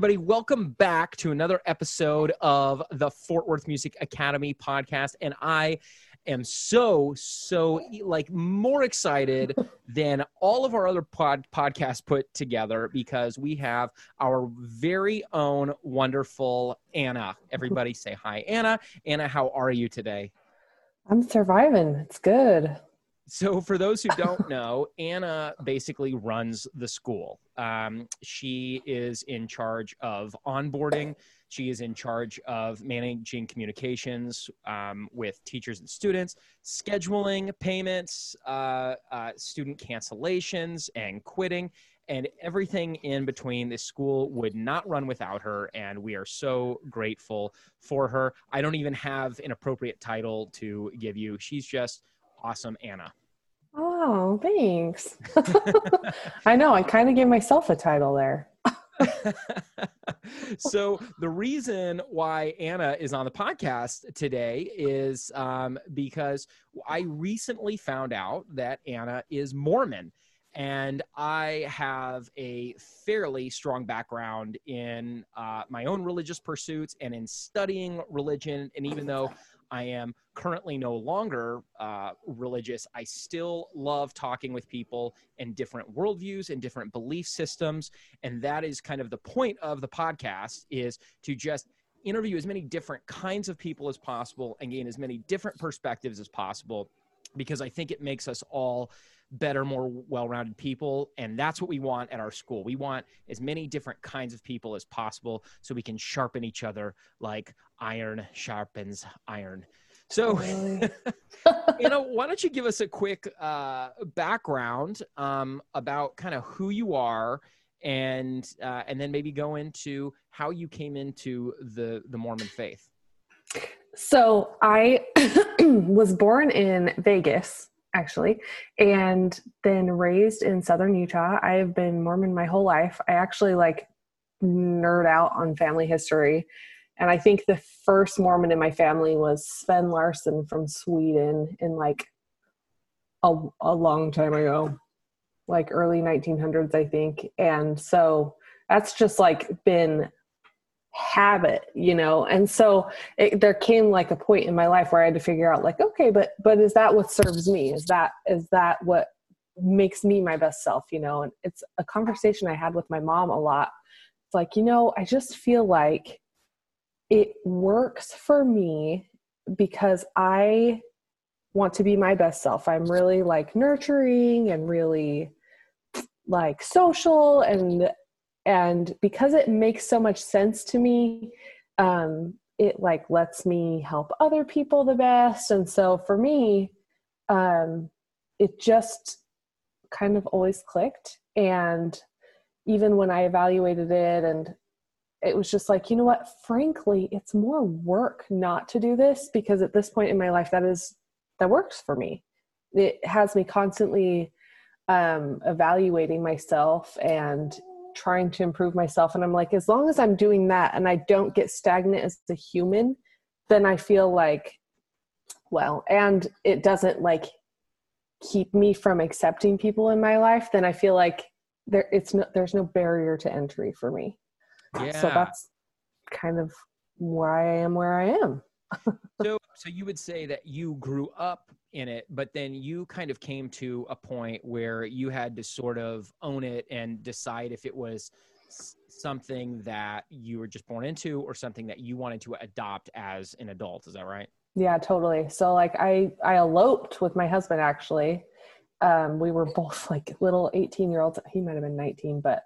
everybody. Welcome back to another episode of the Fort Worth Music Academy podcast. And I am so, so like more excited than all of our other pod podcasts put together because we have our very own wonderful Anna. Everybody say hi, Anna. Anna, how are you today? I'm surviving. It's good. So, for those who don't know, Anna basically runs the school. Um, she is in charge of onboarding. She is in charge of managing communications um, with teachers and students, scheduling payments, uh, uh, student cancellations, and quitting, and everything in between. This school would not run without her, and we are so grateful for her. I don't even have an appropriate title to give you. She's just awesome, Anna. Oh, thanks. I know. I kind of gave myself a title there. so the reason why Anna is on the podcast today is um, because I recently found out that Anna is Mormon. And I have a fairly strong background in uh, my own religious pursuits and in studying religion. And even though I am currently no longer uh, religious, I still love talking with people in different worldviews and different belief systems. And that is kind of the point of the podcast is to just interview as many different kinds of people as possible and gain as many different perspectives as possible because I think it makes us all better, more well rounded people. And that's what we want at our school. We want as many different kinds of people as possible so we can sharpen each other like iron sharpens iron. So, really? you know, why don't you give us a quick uh, background um, about kind of who you are, and uh, and then maybe go into how you came into the the Mormon faith. So I was born in Vegas, actually, and then raised in Southern Utah. I have been Mormon my whole life. I actually like nerd out on family history and I think the first Mormon in my family was Sven Larson from Sweden in like a, a long time ago, like early 1900s, I think. And so that's just like been habit you know? And so it, there came like a point in my life where i had to figure out like okay but but is that what serves me? Is that is that what makes me my best self? You know? And it's a conversation i had with my mom a lot. It's like you know i just feel like it works for me because I want to be my best self. I'm really like nurturing and really like social and and because it makes so much sense to me um it like lets me help other people the best. And so for me um it just kind of always clicked. And even when i evaluated it and it was just like you know what? Frankly it's more work not to do this because at this point in my life that is that works for me. It has me constantly um, evaluating myself and trying to improve myself and i'm like as long as i'm doing that and i don't get stagnant as a human then i feel like well and it doesn't like keep me from accepting people in my life then i feel like there it's no there's no barrier to entry for me yeah. So that's kind of why I am where I am. so so you would say that you grew up in it but then you kind of came to a point where you had to sort of own it and decide if it was something that you were just born into or something that you wanted to adopt as an adult is that right yeah totally so like i i eloped with my husband actually um we were both like little 18 year olds he might have been 19 but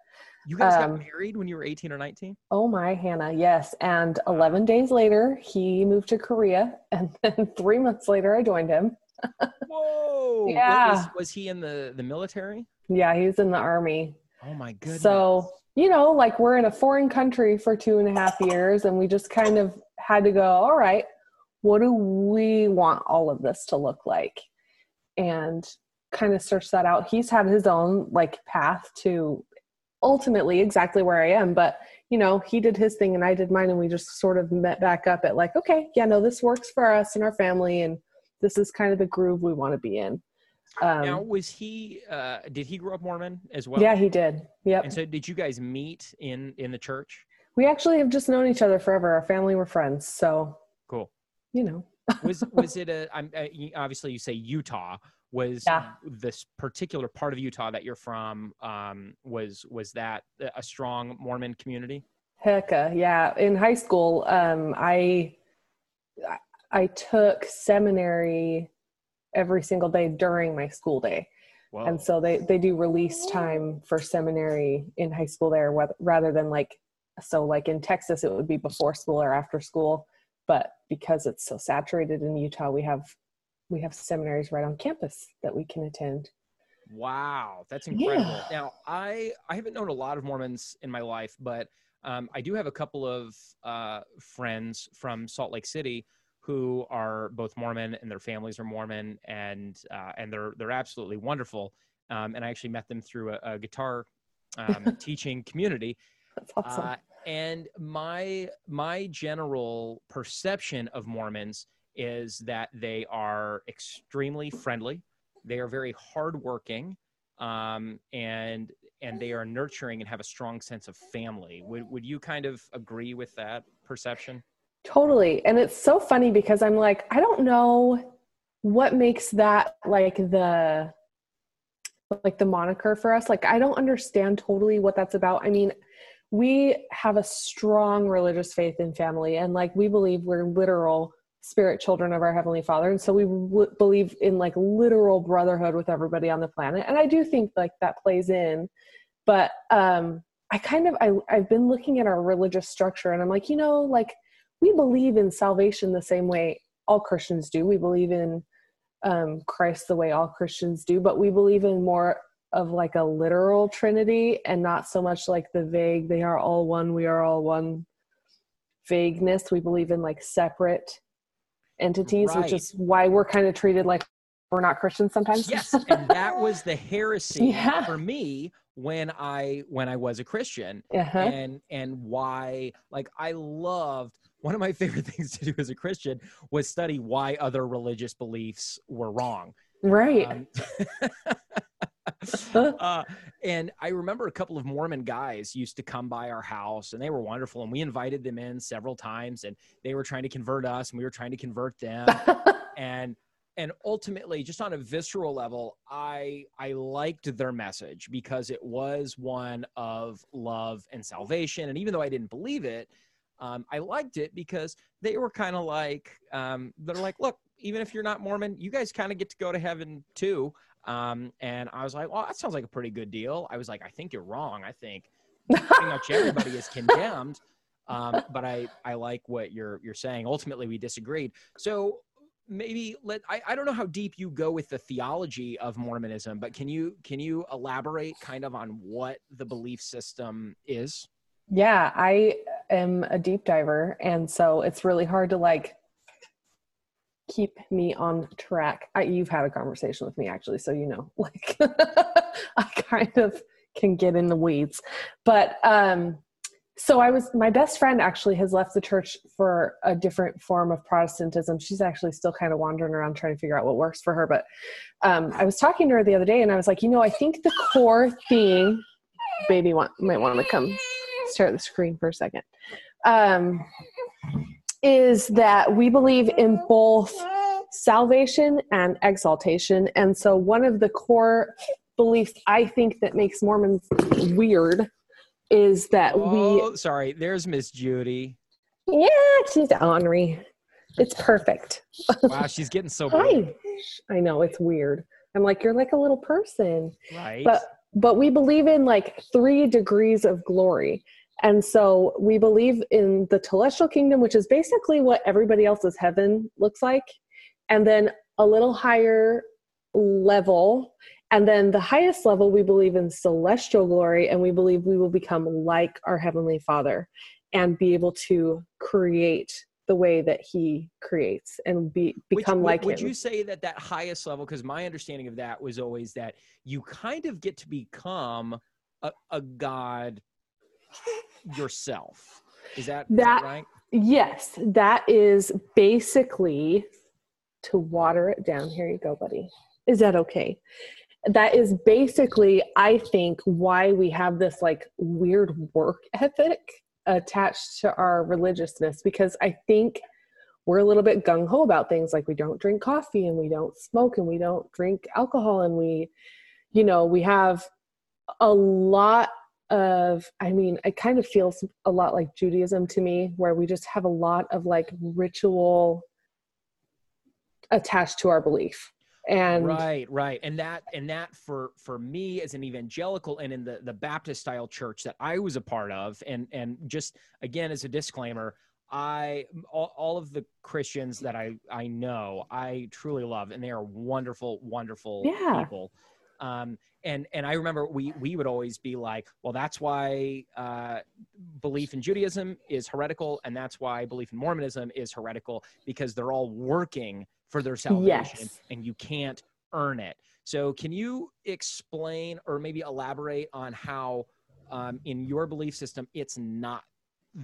you guys um, got married when you were 18 or 19? Oh my, Hannah, yes. And 11 days later, he moved to Korea. And then three months later, I joined him. Whoa. yeah. Was, was, he in the, the military? Yeah, he was in the army. Oh my goodness. So, you know, like we're in a foreign country for two and a half years, and we just kind of had to go, all right, what do we want all of this to look like? And kind of search that out. He's had his own like path to ultimately exactly where I am. But, you know, he did his thing and I did mine. And we just sort of met back up at like, okay, yeah, no, this works for us and our family. And this is kind of the groove we want to be in. Um, now, was he, uh, did he grow up Mormon as well? Yeah, he did. Yep. And so did you guys meet in, in the church? We actually have just known each other forever. Our family were friends, so cool. You know, was was it a? I'm uh, obviously you say Utah. Was yeah. this particular part of Utah that you're from? Um, was was that a strong Mormon community? Hecka, yeah. In high school, um, I I took seminary every single day during my school day. And so they, they do release time for seminary in high school there rather than like, so like in Texas, it would be before school or after school. But because it's so saturated in Utah, we have, we have seminaries right on campus that we can attend. Wow. That's incredible. Yeah. Now I, I haven't known a lot of Mormons in my life, but um, I do have a couple of uh, friends from Salt Lake City who are both Mormon and their families are Mormon, and uh, and they're they're absolutely wonderful. Um, and I actually met them through a, a guitar um, teaching community. That's awesome. Uh, and my my general perception of Mormons is that they are extremely friendly. They are very hardworking, um, and and they are nurturing and have a strong sense of family. Would would you kind of agree with that perception? Totally. And it's so funny because I'm like, I don't know what makes that like the like the moniker for us. Like I don't understand totally what that's about. I mean, we have a strong religious faith in family and like we believe we're literal spirit children of our heavenly father and so we w- believe in like literal brotherhood with everybody on the planet and i do think like that plays in but um i kind of I, i've been looking at our religious structure and i'm like you know like we believe in salvation the same way all Christians do. We believe in um, Christ the way all Christians do, but we believe in more of like a literal Trinity and not so much like the vague, they are all one, we are all one vagueness. We believe in like separate entities, right. which is why we're kind of treated like we're not Christians sometimes. Yes, and that was the heresy yeah. for me when I when I was a Christian, uh-huh. and and why like I loved one of my favorite things to do as a Christian was study why other religious beliefs were wrong. Right. Um, uh, and I remember a couple of Mormon guys used to come by our house and they were wonderful. And we invited them in several times and they were trying to convert us and we were trying to convert them. and and ultimately just on a visceral level i i liked their message because it was one of love and salvation and even though i didn't believe it um, I liked it because they were kind of like, um, they're like, look, even if you're not Mormon, you guys kind of get to go to heaven too. Um, and I was like, well, that sounds like a pretty good deal. I was like, I think you're wrong. I think pretty much everybody is condemned. Um, but I, I like what you're, you're saying. Ultimately, we disagreed. So maybe let I, I don't know how deep you go with the theology of mormonism but can you can you elaborate kind of on what the belief system is yeah, I am a deep diver, and so it's really hard to like keep me on track. I, you've had a conversation with me actually, so you know, like I kind of can get in the weeds. But um so I was my best friend actually has left the church for a different form of Protestantism. She's actually still kind of wandering around trying to figure out what works for her. But um, I was talking to her the other day, and I was like, you know, I think the core thing, baby want might want to come stare at the screen for a second, um, is that we believe in both salvation and exaltation. And so, one of the core beliefs I think that makes Mormons weird is that oh, we. Sorry, there's Miss Judy. Yeah, she's ornery. It's perfect. Wow, she's getting so big. I know it's weird. I'm like, you're like a little person. Right. But but we believe in like three degrees of glory. And so we believe in the celestial kingdom, which is basically what everybody else's heaven looks like, and then a little higher level. And then the highest level, we believe in celestial glory, and we believe we will become like our Heavenly Father and be able to create the way that he creates and be become Which, like would him. you say that that highest level because my understanding of that was always that you kind of get to become a, a god yourself. Is that, that, is that right? Yes, that is basically to water it down. Here you go, buddy. Is that okay? That is basically, I think, why we have this like weird work ethic attached to our religiousness because I think we're a little bit gung ho about things like we don't drink coffee and we don't smoke and we don't drink alcohol and we, you know, we have a lot of, I mean, it kind of feels a lot like Judaism to me, where we just have a lot of like ritual attached to our belief. And right right. And that and that for for me as an evangelical and in the the baptist style church that i was a part of and and just again as a disclaimer i all, all of the christians that i i know i truly love and they are wonderful wonderful Yeah. people um and and i remember we we would always be like well that's why uh belief in judaism is heretical and that's why belief in mormonism is heretical because they're all working for their salvation Yes. and you can't earn it. So, can you explain or maybe elaborate on how, um, in your belief system, it's not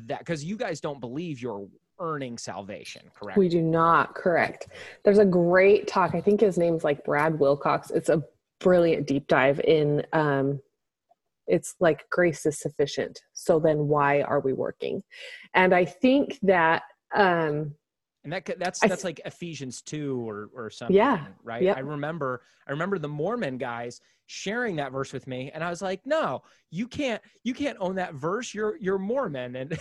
that because you guys don't believe you're earning salvation, correct? We do not, correct. There's a great talk. I think his name's like Brad Wilcox. It's a brilliant deep dive in um it's like grace is sufficient. So then why are we working? And I think that um and that could- that's that's like Ephesians two or or something, Yeah, right? yep. I remember I remember the Mormon guys sharing that verse with me, and I was like, no, you can't you can't own that verse. You're you're Mormon, and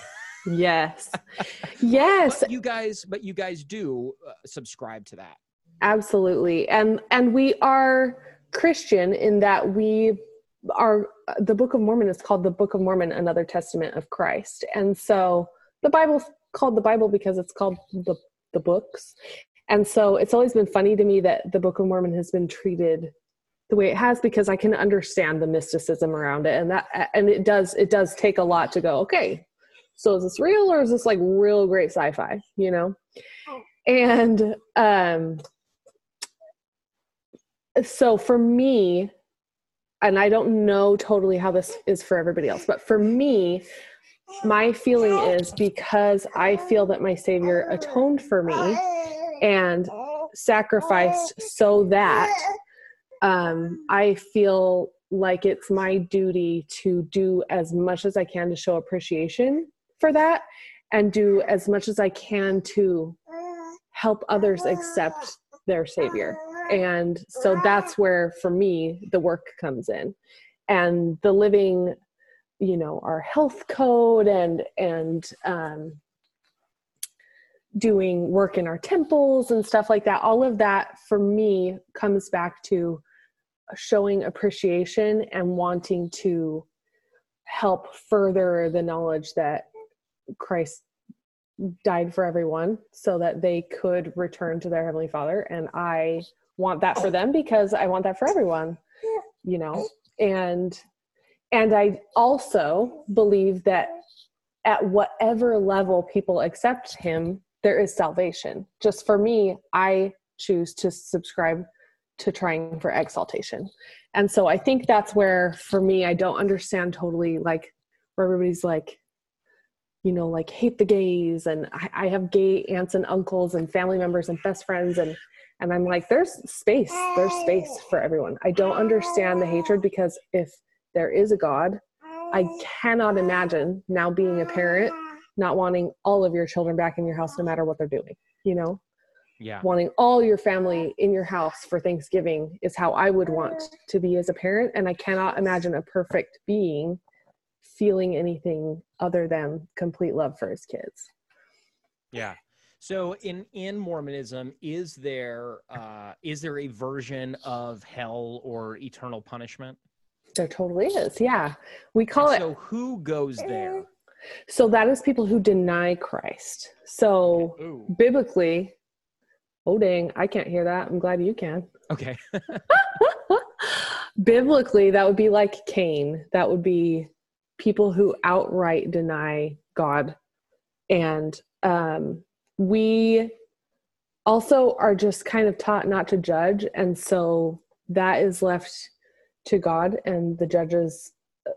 yes. yes, but you guys but you guys do uh, subscribe to that. absolutely. And and we are Christian in that we are the Book of Mormon is called the Book of Mormon, another testament of Christ. And so the Bible's called the Bible because it's called the the books. And so it's always been funny to me that the Book of Mormon has been treated the way it has because I can understand the mysticism around it and that and it does it does take a lot to go, okay. So is this real or is this like real great sci-fi, you know? And um so for me and I don't know totally how this is for everybody else, but for me, my feeling is because I feel that my Savior atoned for me and sacrificed so that um, I feel like it's my duty to do as much as I can to show appreciation for that and do as much as I can to help others accept their Savior. And so that's where, for me, the work comes in. And the living you know our health code and and um, doing work in our temples and stuff like that all of that for me comes back to showing appreciation and wanting to help further the knowledge that christ died for everyone so that they could return to their heavenly father and i want that for them because i want that for everyone you know and and I also believe that at whatever level people accept him, there is salvation. Just for me, I choose to subscribe to trying for exaltation. And so I think that's where, for me, I don't understand totally like where everybody's like, you know, like hate the gays, and I, I have gay aunts and uncles and family members and best friends, and and I'm like, there's space, there's space for everyone. I don't understand the hatred because if there is a God. I cannot imagine now being a parent not wanting all of your children back in your house no matter what they're doing. You know, Yeah. wanting all your family in your house for Thanksgiving is how I would want to be as a parent. And I cannot imagine a perfect being feeling anything other than complete love for his kids. Yeah. So in in Mormonism, is there uh, is there a version of hell or eternal punishment? There totally is. Yeah. We call And it so who goes there? so that is people who deny Christ. So Ooh. biblically, oh dang, I can't hear that. I'm glad you can. Okay. biblically that would be like cain that would be people who outright deny god and um, we also are just kind of taught not to judge and so that is left to god and the judges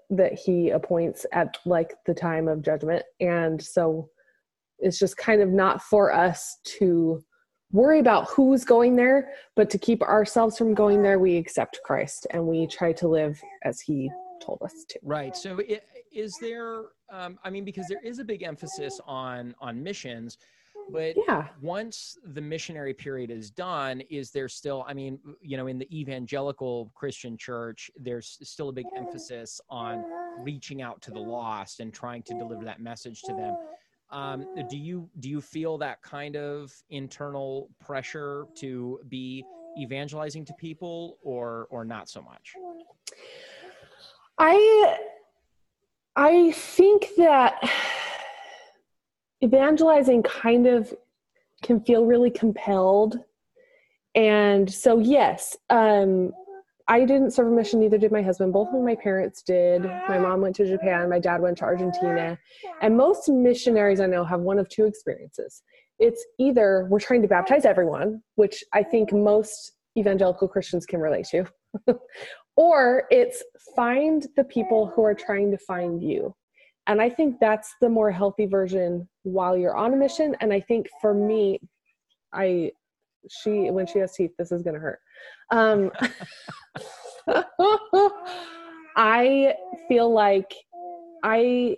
that he appoints at like the time of judgment and so it's just kind of not for us to worry about who's going there but to keep ourselves from going there we accept christ and we try to live as he told us to. Right. So, it, is there? Um, I mean, because there is a big emphasis on on missions, but Yeah. once the missionary period is done, is there still? I mean, you know, in the evangelical Christian church, there's still a big emphasis on reaching out to the lost and trying to deliver that message to them. Um, do you do you feel that kind of internal pressure to be evangelizing to people, or or not so much? I I think that evangelizing kind of can feel really compelled. And so yes, um I didn't serve a mission, neither did my husband. Both of my parents did. My mom went to Japan, my dad went to Argentina. And most missionaries I know have one of two experiences. It's either we're trying to baptize everyone, which I think most evangelical Christians can relate to, or it's find the people who are trying to find you. And I think that's the more healthy version while you're on a mission. And I think for me, I, she, when she has teeth, this is going to hurt. Um, I feel like I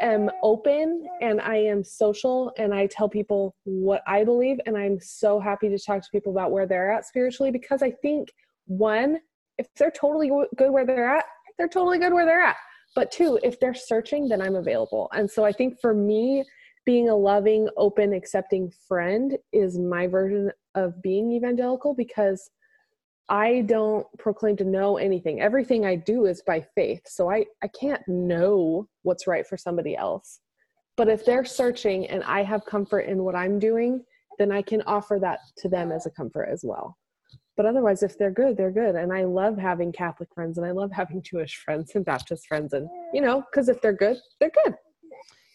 am open and I am social and I tell people what I believe and I'm so happy to talk to people about where they're at spiritually because I think one if they're totally good where they're at they're totally good where they're at but two if they're searching then I'm available and so I think for me being a loving open accepting friend is my version of being evangelical because I don't proclaim to know anything. Everything I do is by faith. So I, I can't know what's right for somebody else. But if they're searching and I have comfort in what I'm doing, then I can offer that to them as a comfort as well. But otherwise, if they're good, they're good. And I love having Catholic friends and I love having Jewish friends and Baptist friends. And, you know, because if they're good, they're good.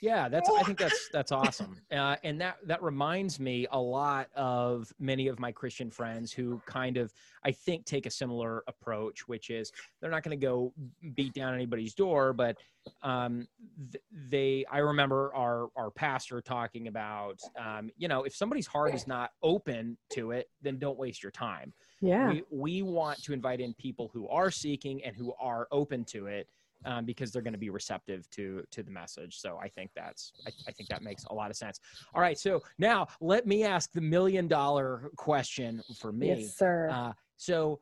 Yeah, that's. I think that's that's awesome, uh, and that that reminds me a lot of many of my Christian friends who kind of, I think, take a similar approach, which is they're not going to go beat down anybody's door, but um, th- they. I remember our our pastor talking about, um, you know, if somebody's heart is not open to it, then don't waste your time. Yeah. We we want to invite in people who are seeking and who are open to it um, because they're going to be receptive to to the message. So I think that's I, I, think that makes a lot of sense. All right, so now let me ask the million dollar question for me. Yes, sir. Uh, so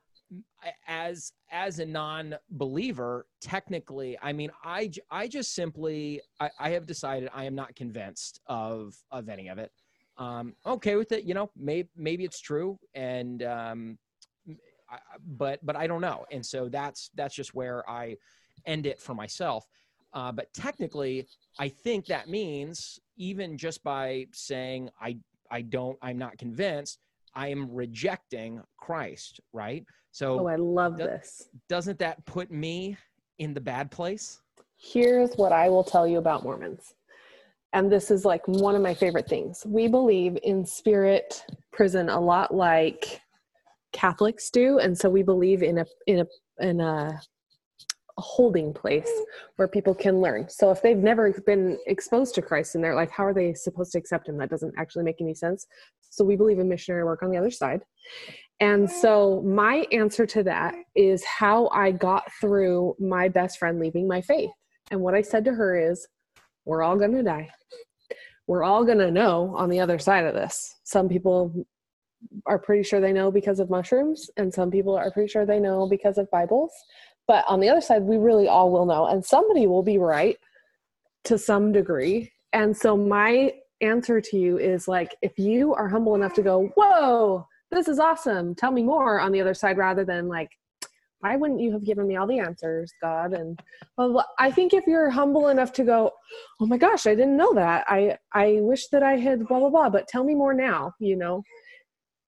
as as a non-believer technically i mean i i just simply I, I have decided i am not convinced of of any of it um okay with it you know maybe maybe it's true and um I, but but i don't know and so that's that's just where i end it for myself. Uh, but technically, I think that means even just by saying I I don't I'm not convinced, I am rejecting Christ, right? So oh, I love this. Doesn't that put me in the bad place? Here's what I will tell you about Mormons. And this is like one of my favorite things. We believe in spirit prison a lot like Catholics do, and so we believe in a in a in a a holding place where people can learn. So if they've never been exposed to Christ and they're like, how are they supposed to accept him? That doesn't actually make any sense. So we believe in missionary work on the other side. And so my answer to that is how I got through my best friend leaving my faith. And what I said to her is, we're all going to die. We're all going to know on the other side of this. Some people are pretty sure they know because of mushrooms, and some people are pretty sure they know because of Bibles. But on the other side, we really all will know, and somebody will be right to some degree. And so, my answer to you is like, if you are humble enough to go, Whoa, this is awesome, tell me more on the other side, rather than like, why wouldn't you have given me all the answers, God? And well, I think if you're humble enough to go, oh my gosh, I didn't know that. I I wish that I had blah blah blah, but tell me more now. You know,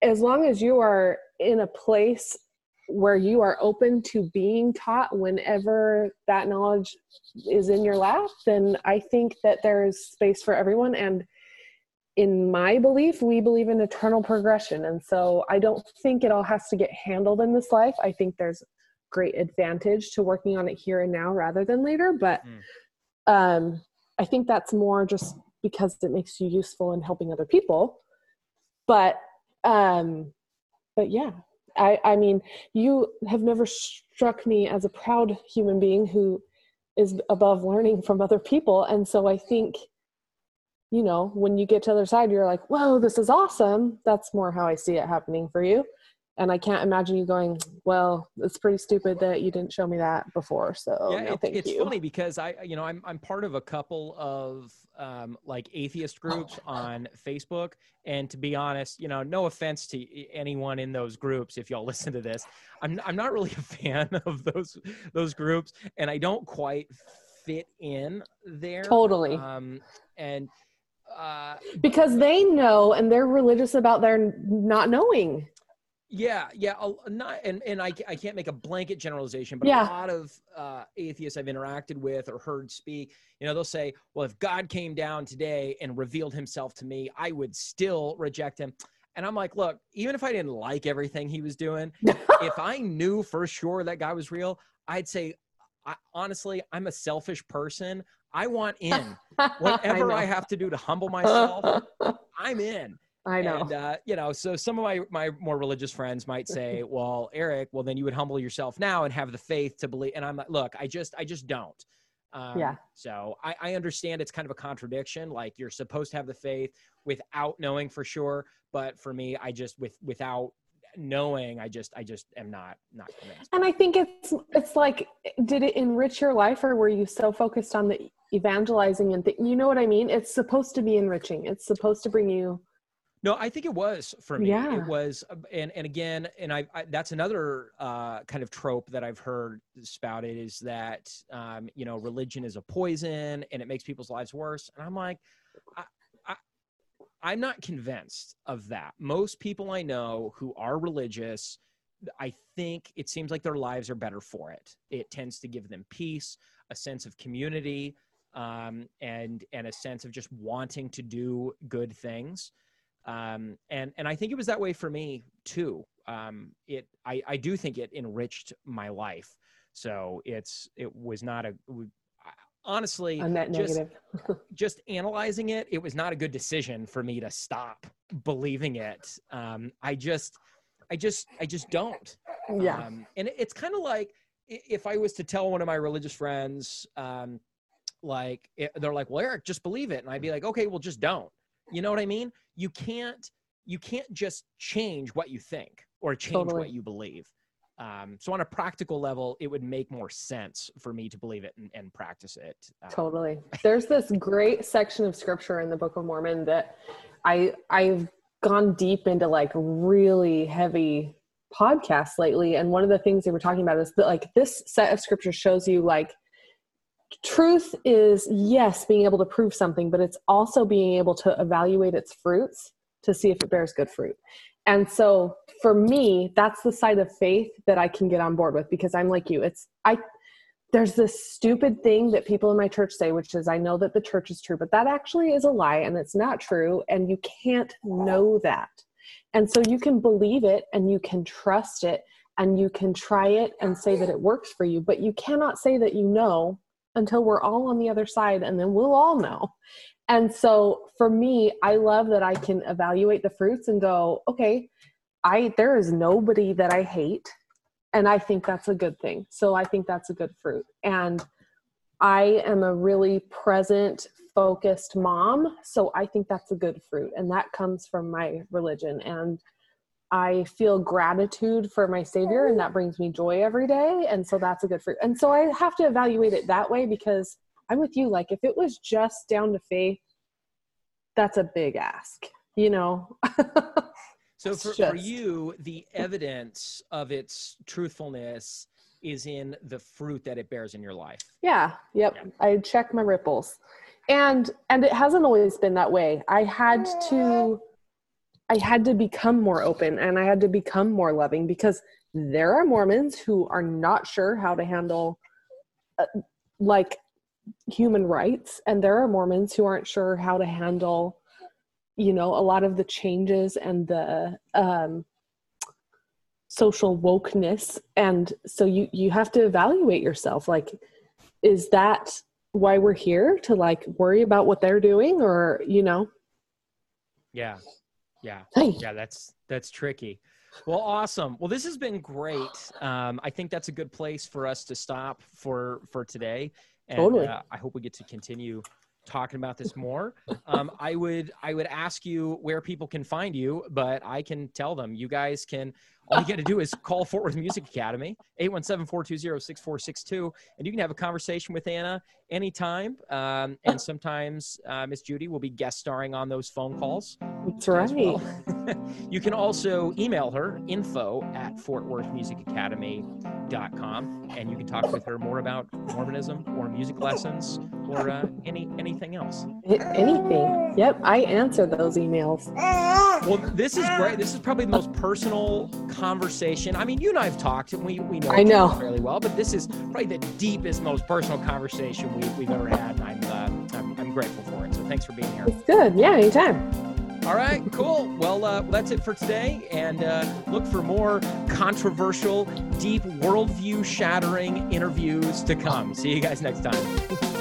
as long as you are in a place where you are open to being taught whenever that knowledge is in your lap, then I think that there's space for everyone. And in my belief, we believe in eternal progression. And so I don't think it all has to get handled in this life. I think there's great advantage to working on it here and now rather than later. But mm. um, I think that's more just because it makes you useful in helping other people. But um, but yeah, I, I mean, you have never struck me as a proud human being who is above learning from other people. And so I think, you know, when you get to the other side, you're like, whoa, this is awesome. That's more how I see it happening for you and I can't imagine you going, well, it's pretty stupid that you didn't show me that before. So yeah, no, it, thank it's you. funny because I, you know, I'm I'm part of a couple of um, like atheist groups on Facebook, and to be honest, you know, no offense to anyone in those groups, if y'all listen to this, I'm I'm not really a fan of those those groups, and I don't quite fit in there. Totally. Um, and uh, because they know and they're religious about their not knowing. Yeah, yeah, not and and I I can't make a blanket generalization, but Yeah. a lot of uh, atheists I've interacted with or heard speak, you know, they'll say, "Well, if God came down today and revealed Himself to me, I would still reject Him." And I'm like, look, even if I didn't like everything He was doing, if I knew for sure that God was real, I'd say, I, honestly, I'm a selfish person. I want in. Whatever I, I, have to do to humble myself, I'm in. I know. And uh, you know, so some of my my more religious friends might say, "Well, Eric, well then you would humble yourself now and have the faith to believe." And I'm like, "Look, I just I just don't." Um, Yeah. So I, I understand it's kind of a contradiction. Like you're supposed to have the faith without knowing for sure, but for me, I just with without knowing, I just I just am not not convinced. and I think it's it's like, did it enrich your life, or were you so focused on the evangelizing and th- you know what I mean? It's supposed to be enriching. It's supposed to bring you. No, I think it was for me. Yeah. It was, uh, and and again, and I, I that's another uh, kind of trope that I've heard spouted is that um, you know religion is a poison and it makes people's lives worse. And I'm like, I, I, I'm not convinced of that. Most people I know who are religious, I think it seems like their lives are better for it. It tends to give them peace, a sense of community, um, and and a sense of just wanting to do good things um, and and I think it was that way for me too. Um, it I I do think it enriched my life. So it's it was not a honestly net just negative. just analyzing it. It was not a good decision for me to stop believing it. Um, I just I just I just don't. yeah. Um, and it- it's kind of like if I was to tell one of my religious friends, um, like it, they're like, "Well, Eric, just believe it," and I'd be like, "Okay, well, just don't." You know what I mean? You can't you can't just change what you think or change Totally. what you believe. Um, so on a practical level, it would make more sense for me to believe it and, and practice it. Um, Totally. There's this great section of scripture in the Book of Mormon that I I've gone deep into like really heavy podcasts lately and one of the things they were talking about is that like this set of scripture shows you like truth is yes being able to prove something but it's also being able to evaluate its fruits to see if it bears good fruit. And so for me that's the side of faith that i can get on board with because i'm like you. It's i there's this stupid thing that people in my church say which is i know that the church is true but that actually is a lie and it's not true and you can't know that. And so you can believe it and you can trust it and you can try it and say that it works for you but you cannot say that you know until we're all on the other side and then we'll all know. And so for me i love that i can evaluate the fruits and go okay i there is nobody that i hate and i think that's a good thing. So i think that's a good fruit. And i am a really present focused mom so i think that's a good fruit and that comes from my religion. And i feel gratitude for my savior and that brings me joy every day and so that's a good fruit and so i have to evaluate it that way because i'm with you like if it was just down to faith that's a big ask you know So It's for, for you, the evidence of its truthfulness is in the fruit that it bears in your life. Yeah, yep. Yeah. I check my ripples. And and it hasn't always been that way. I had to I had to become more open and I had to become more loving because there are Mormons who are not sure how to handle uh, like human rights. And there are Mormons who aren't sure how to handle you know a lot of the changes and the um social wokeness. And so you you have to evaluate yourself. Like is that why we're here to like worry about what they're doing or you know? Yeah. Yeah. Yeah. That's, that's tricky. Well, awesome. Well, this has been great. Um, I think that's a good place for us to stop for for today. And, Totally. Uh, I hope we get to continue talking about this more. Um, I would I would ask you where people can find you, but I can tell them you guys can. All you got to do is call Fort Worth Music Academy, 817-420-6462, and you can have a conversation with Anna anytime. Um, and sometimes uh, Miss Judy will be guest starring on those phone calls That's right. well. you can also email her info at fortworthmusicacademy.com and you can talk with her more about Mormonism or music lessons or uh, any anything else. Anything. Yep, I answer those emails. Well, this is great. This is probably the most personal conversation. I mean, you and I have talked and we, we know I each other know. fairly well, but this is probably the deepest, most personal conversation we, we've ever had. And I'm, uh, I'm, I'm grateful for it. So thanks for being here. It's good. Yeah, anytime. All right, cool. Well, uh, that's it for today. And uh, look for more controversial, deep, worldview shattering interviews to come. See you guys next time.